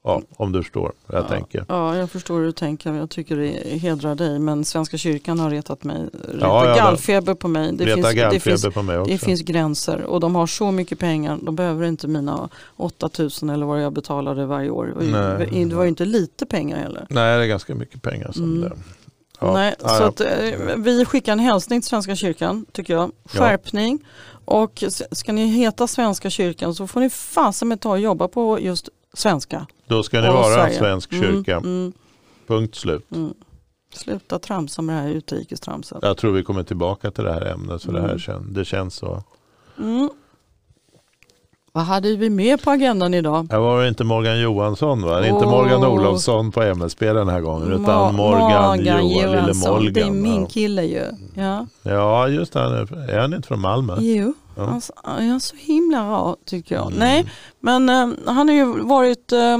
Ja, om du förstår vad jag ja, tänker. Ja, jag förstår hur du tänker. Jag tycker det hedrar dig. Men Svenska kyrkan har retat mig. Retat Ja, ja, gallfeber på mig. Det finns, det, finns, på mig också. det finns gränser och de har så mycket pengar. De behöver inte mina 8000 eller vad jag betalade varje år. Det var ju- Nej. Det var ju inte lite pengar heller. Nej, det är ganska mycket pengar som Mm. det. Ja, Nej, ja, så ja. att, eh, vi skickar en hälsning till Svenska kyrkan tycker jag. Skärpning. Och ska ni heta Svenska kyrkan så får ni fasen med ta och jobba på just svenska. Då ska ni och vara en Sverige. svensk Mm, kyrka. Mm, Punkt slut. mm. Sluta tramsa med det här utrikestramset. Jag tror vi kommer tillbaka till det här ämnet för det, här Mm. kän, det känns så. Mm. Vad hade vi med på agendan idag? Här var det inte Morgan Johansson va? Inte Åh. Morgan Olofsson på MSB den här gången Ma- utan Morgan, Johan, Johansson. Morgan. Det är min kille ju. Ja. Ja just det, är han inte från Malmö? Jo, Ja. alltså, han är så himla rar tycker jag. Mm. Nej, men eh, han har ju varit, eh,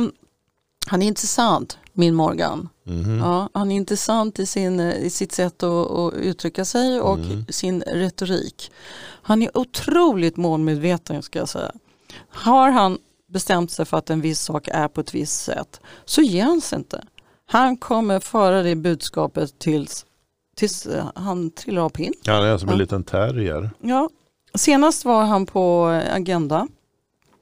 han är intressant, min Morgan. Mhm. Ja, han är intressant i, sin, eh, i sitt sätt att, att uttrycka sig och Mm. sin retorik. Han är otroligt målmedveten ska jag säga. Har han bestämt sig för att en viss sak är på ett visst sätt så ger han sig inte. Han kommer föra det budskapet tills, tills eh, han trillar av pinn. Han är som en Ja. liten terrier. Ja. Senast var han på Agenda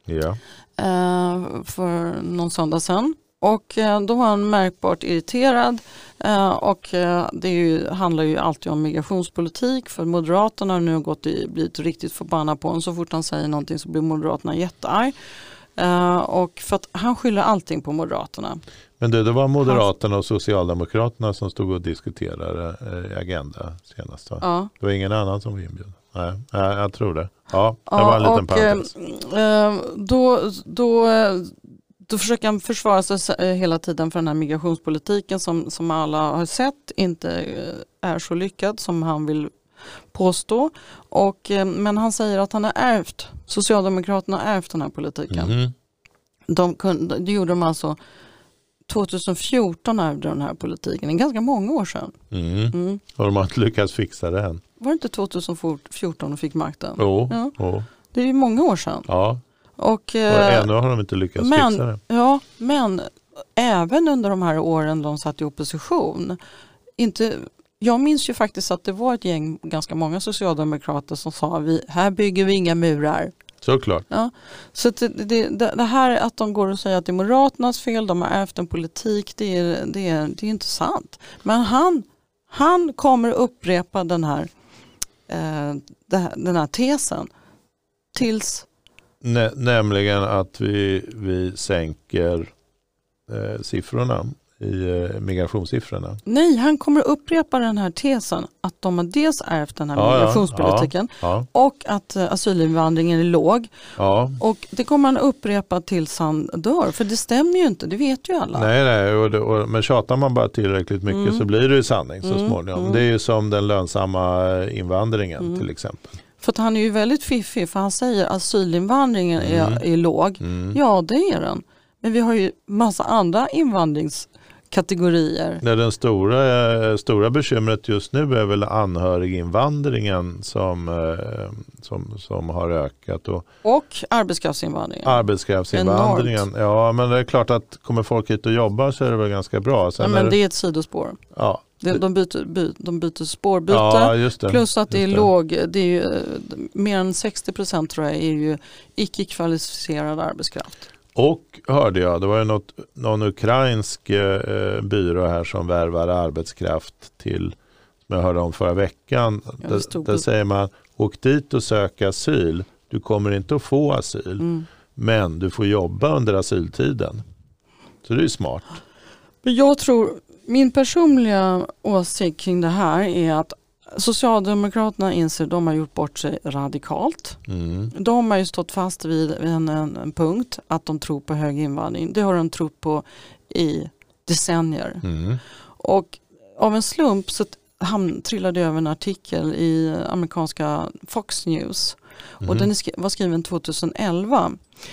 Ja. eh, för någon söndag sedan. Och eh, då var han märkbart irriterad. Eh, och det ju, handlar ju alltid om migrationspolitik. För Moderaterna har nu gått i, blivit riktigt förbannade på honom. Så fort han säger någonting så blir Moderaterna jättearg. Och för att han skyller allting på Moderaterna. Men du, det var Moderaterna och Socialdemokraterna som stod och diskuterade Agenda senast va? Ja. Det var ingen annan som var inbjuden? Nej, jag tror det. Ja, det var en liten och, eh, parentes. eh, då, då, då försöker han försvara sig eh, hela tiden för den här migrationspolitiken som, som alla har sett inte är så lyckad som han vill påstå. Och, men han säger att han har ärvt, Socialdemokraterna har ärvt den här politiken. Mhm. De kunde, det gjorde de alltså 2014 ärvde den här politiken, det är ganska många år sedan. Mm. Mm. Och de har inte lyckats fixa det än. Var det inte 2014 de fick makten? Jo, Ja. jo. Det är ju många år sedan. ja. Och, Och eh, ännu har de inte lyckats men- fixa det. Ja, men även under de här åren de satt i opposition. Inte, jag minns ju faktiskt att det var ett gäng, ganska många socialdemokrater som sa vi, här bygger vi inga murar. Såklart. Ja. Så det, det, det här att de går och säger att det är Moderaternas fel, de har ärvt en politik, det är, det är, det är inte sant. Men han, han kommer upprepa den här, eh, den här tesen tills Nä, nämligen att vi, vi sänker eh, siffrorna i eh, migrationssiffrorna. Nej, han kommer upprepa den här tesen att de har dels ärvt den här Ja, ja, migrationspolitiken Ja, och att eh, asylinvandringen är låg. ja. Och det kommer han upprepa tills han dör, för det stämmer ju inte, det vet ju alla. Nej, nej och det, och, men tjatar man bara tillräckligt mycket Mm. så blir det ju sanning så Mm, småningom. mm. Det är ju som den lönsamma eh, invandringen Mm. till exempel. För att han är ju väldigt fiffig, för han säger att asylinvandringen Mm. är, är låg. Mm. Ja, det är den. Men vi har ju massa andra invandringskategorier. Nej, den stora, eh, stora bekymret just nu är väl anhöriginvandringen som, eh, som, som har ökat. Och Och arbetskraftsinvandringen. arbetskraftsinvandringen. Ja, men det är klart att kommer folk hit och jobbar så är det väl ganska bra. ja, Sen men är det är ett sidospår. ja, De, de, byter, by, de byter spårbyte. ja, det. Plus att det är just låg, det är ju, eh, mer än 60 procent tror jag är ju icke kvalificerad arbetskraft. Och hörde jag, det var ju något, någon ukrainsk eh, byrå här som värvar arbetskraft till, som jag hörde om förra veckan. Ja, där, där säger man, åk dit och sök asyl. Du kommer inte att få asyl, Mm. men du får jobba under asyltiden. Så det är ju smart. Men jag tror, min personliga åsikt kring det här är att Socialdemokraterna inser att de har gjort bort sig radikalt. Mm. De har ju stått fast vid en, en, en punkt att de tror på hög invandring. Det har de trott på i decennier. Mm. Och av en slump så han trillade över en artikel i amerikanska Fox News. Och Mhm. den var skriven 2011.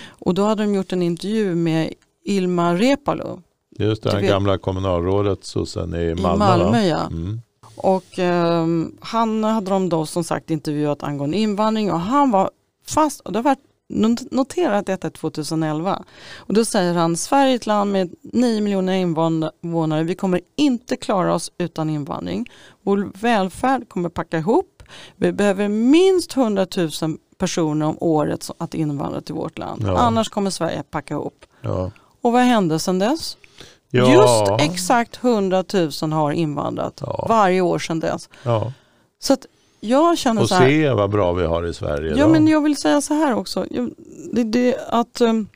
Och då hade de gjort en intervju med Ilma Reepalu Just det, gamla kommunalrådet sossen i i Malmö. Malmö. va? ja. Mm. Och ehm, han hade de då som sagt intervjuat angående invandring och han var fast, och det not- noterat detta är 2011. Och då säger han, Sverige är ett land med 9 miljoner invånare, vi kommer inte klara oss utan invandring. Vår välfärd kommer packa ihop, vi behöver minst 100 000 personer om året att invandra till vårt land. Ja. Annars kommer Sverige packa ihop. Ja. Och vad hände sedan dess? Ja. Just exakt 100 000 har invandrat Ja. varje år sedan dess. ja. Så att jag känner Och så här. se vad bra vi har i Sverige Ja idag. men jag vill säga så här också. Det, det, att, um,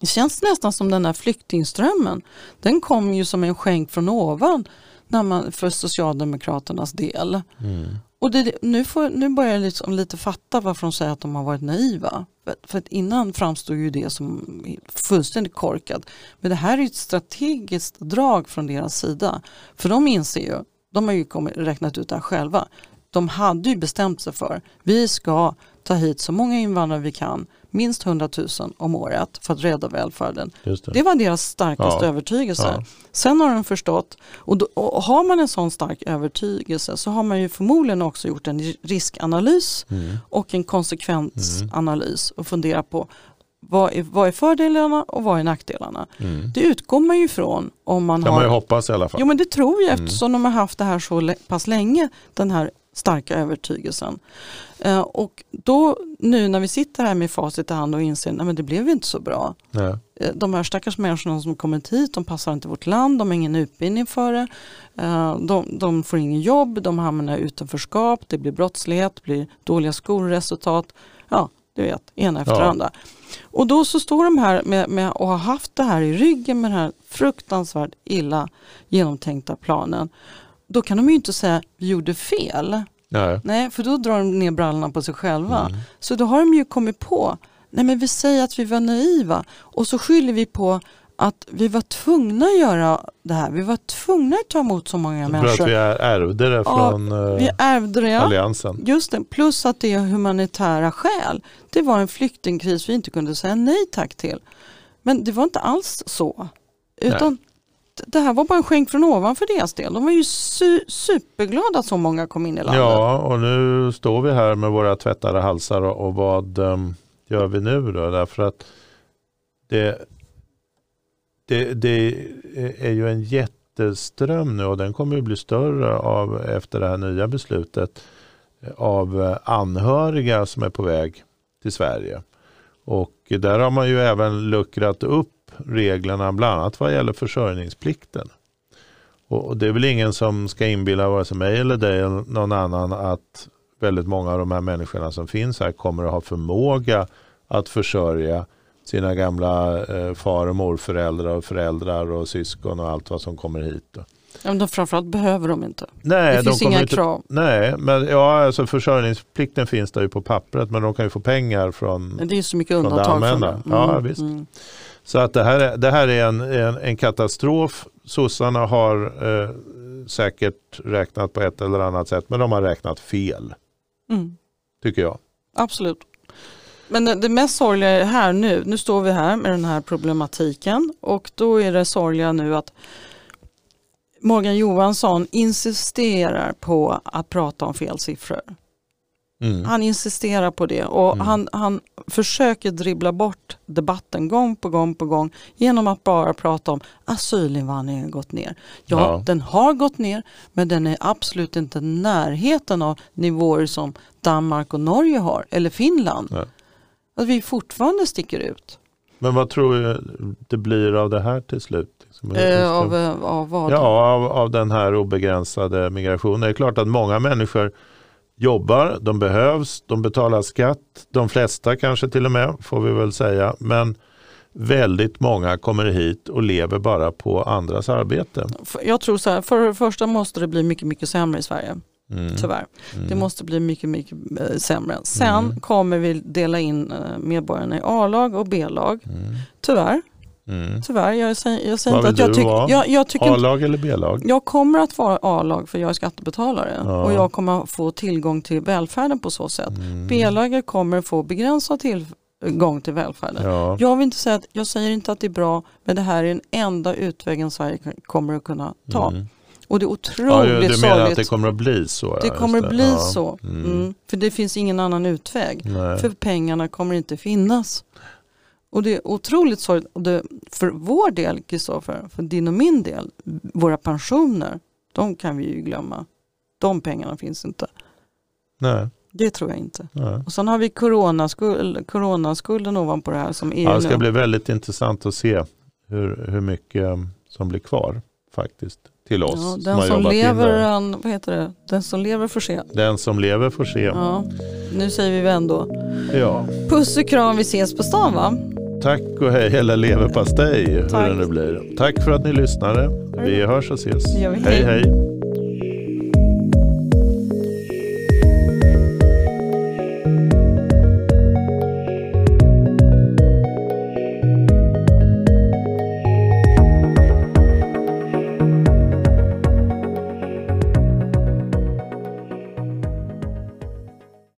det känns nästan som den här flyktingströmmen. Den kom ju som en skänk från ovan när man, för Socialdemokraternas del. Mm. Och det, nu, får, nu börjar jag liksom lite fatta varför de säger att de har varit naiva. För, för att innan framstod ju det som fullständigt korkat. Men det här är ett strategiskt drag från deras sida. För de inser ju, de har ju kommit, räknat ut det här själva. De hade ju bestämt sig för, vi ska ta hit så många invandrare vi kan, minst 100 000 om året för att rädda välfärden. Det. Det var deras starkaste Ja. övertygelse. Ja. Sen har de förstått, och, då, och har man en sån stark övertygelse så har man ju förmodligen också gjort en riskanalys Mm. och en konsekvensanalys och fundera på vad är, vad är fördelarna och vad är nackdelarna. Mm. Det utgår man ju från om man kan har... man ju hoppas i alla fall. Jo men det tror jag Mm. eftersom de har haft det här så pass länge, den här starka övertygelsen. Eh, och då nu när vi sitter här med facit i hand och inser att det blev inte så bra. Nej. Eh, De här stackars människorna som kommit hit, de passar inte vårt land, de har ingen utbildning för det. Eh, De, de får ingen jobb, de hamnar i utanförskap, det blir brottslighet, det blir dåliga skolresultat. Ja, du vet, ena efter Ja. andra. Och då så står de här med, med och har haft det här i ryggen med den här fruktansvärt illa genomtänkta planen. Då kan de ju inte säga vi gjorde fel. Nej. Nej, för då drar de ner brallorna på sig själva. Mm. Så då har de ju kommit på, nej men vi säger att vi var naiva och så skyller vi på att vi var tvungna att göra det här. Vi var tvungna att ta emot så många För att människor. vi är ärvde det Ja, från Vi eh, ärvde det, ja. alliansen. Just det, plus att det är humanitära skäl. Det var en flyktingkris vi inte kunde säga nej tack till. Men det var inte alls så. Utan det här var bara en skänk från ovan för deras del. De var ju su- superglada att så många kom in i landet. Ja, och nu står vi här med våra tvättade halsar och, och vad um, gör vi nu då? Därför att det, det, det är ju en jätteström nu och den kommer ju bli större av, efter det här nya beslutet av eh, anhöriga som är på väg till Sverige. Och där har man ju även luckrat upp reglerna bland annat vad gäller försörjningsplikten. Och det är väl ingen som ska inbilla vare sig mig eller dig eller någon annan att väldigt många av de här människorna som finns här kommer att ha förmåga att försörja sina gamla eh, far och morföräldrar och föräldrar och syskon och allt vad som kommer hit. Ja, men de framförallt behöver de inte. Nej, det de finns kommer inga inte, krav. Nej, men ja, alltså försörjningsplikten finns där ju på pappret men de kan ju få pengar från Men det är så mycket undantag från det. Ja, visst. Mm. Så att det här är, det här är en, en, en katastrof. Sossarna har eh, säkert räknat på ett eller annat sätt men de har räknat fel Mm. tycker jag. Absolut. Men det, det mest sorgliga är här nu. Nu står vi här med den här problematiken och då är det sorgliga nu att Morgan Johansson insisterar på att prata om fel siffror. Mm. Han insisterar på det och Mm. han, han försöker dribbla bort debatten gång på gång på gång genom att bara prata om asylinvandringen gått ner. Ja, Ja. den har gått ner men den är absolut inte närheten av nivåer som Danmark och Norge har eller Finland. Nej. Att vi fortfarande sticker ut. Men vad tror du det blir av det här till slut? Liksom, Eh, av, eh, av vad? Ja, av, av den här obegränsade migrationen. Det är klart att många människor jobbar, de behövs, de betalar skatt, de flesta kanske till och med får vi väl säga. Men väldigt många kommer hit och lever bara på andras arbete. Jag tror så här, för det första måste det bli mycket, mycket sämre i Sverige. Mm. Tyvärr. Mm. Det måste bli mycket, mycket eh, sämre. Sen Mm. kommer vi dela in eh, medborgarna i A-lag och B-lag. Mm. Tyvärr. Mm. Tyvärr, jag säger, jag säger Vad inte att jag tycker... Jag, jag, tycker A-lag eller B-lag? jag kommer att vara A-lag för jag är skattebetalare Ja. och jag kommer att få tillgång till välfärden på så sätt. Mm. B-laget kommer få begränsad tillgång till välfärden. Ja. Jag vill inte säga att, jag säger inte att det är bra, men det här är den enda utvägen Sverige kommer att kunna ta. Mm. Och det är Ja, otroligt du menar att sorgligt. det kommer att bli så? ja, det kommer att bli Ja. så. Mm. Mm. För det finns ingen annan utväg. Nej. För pengarna kommer inte finnas. Och det är otroligt sorgligt. Och det, för vår del, Kristoffer, för din och min del, våra pensioner, de kan vi ju glömma. De pengarna finns inte. Nej. Det tror jag inte. Nej. Och sen har vi coronaskuld, coronaskulden ovanpå det här som EU Ja, det ska nu. bli väldigt intressant att se hur, hur mycket som blir kvar faktiskt till oss Ja, som den som in lever, han, vad heter det? Den som lever får se. Den som lever får se. Ja, nu säger vi väl ändå. Ja. Puss och kram, vi ses på stan va? Tack och hej eller leverpastej hur det nu blir. Tack för att ni lyssnade. Vi hörs och ses. Hej. hej.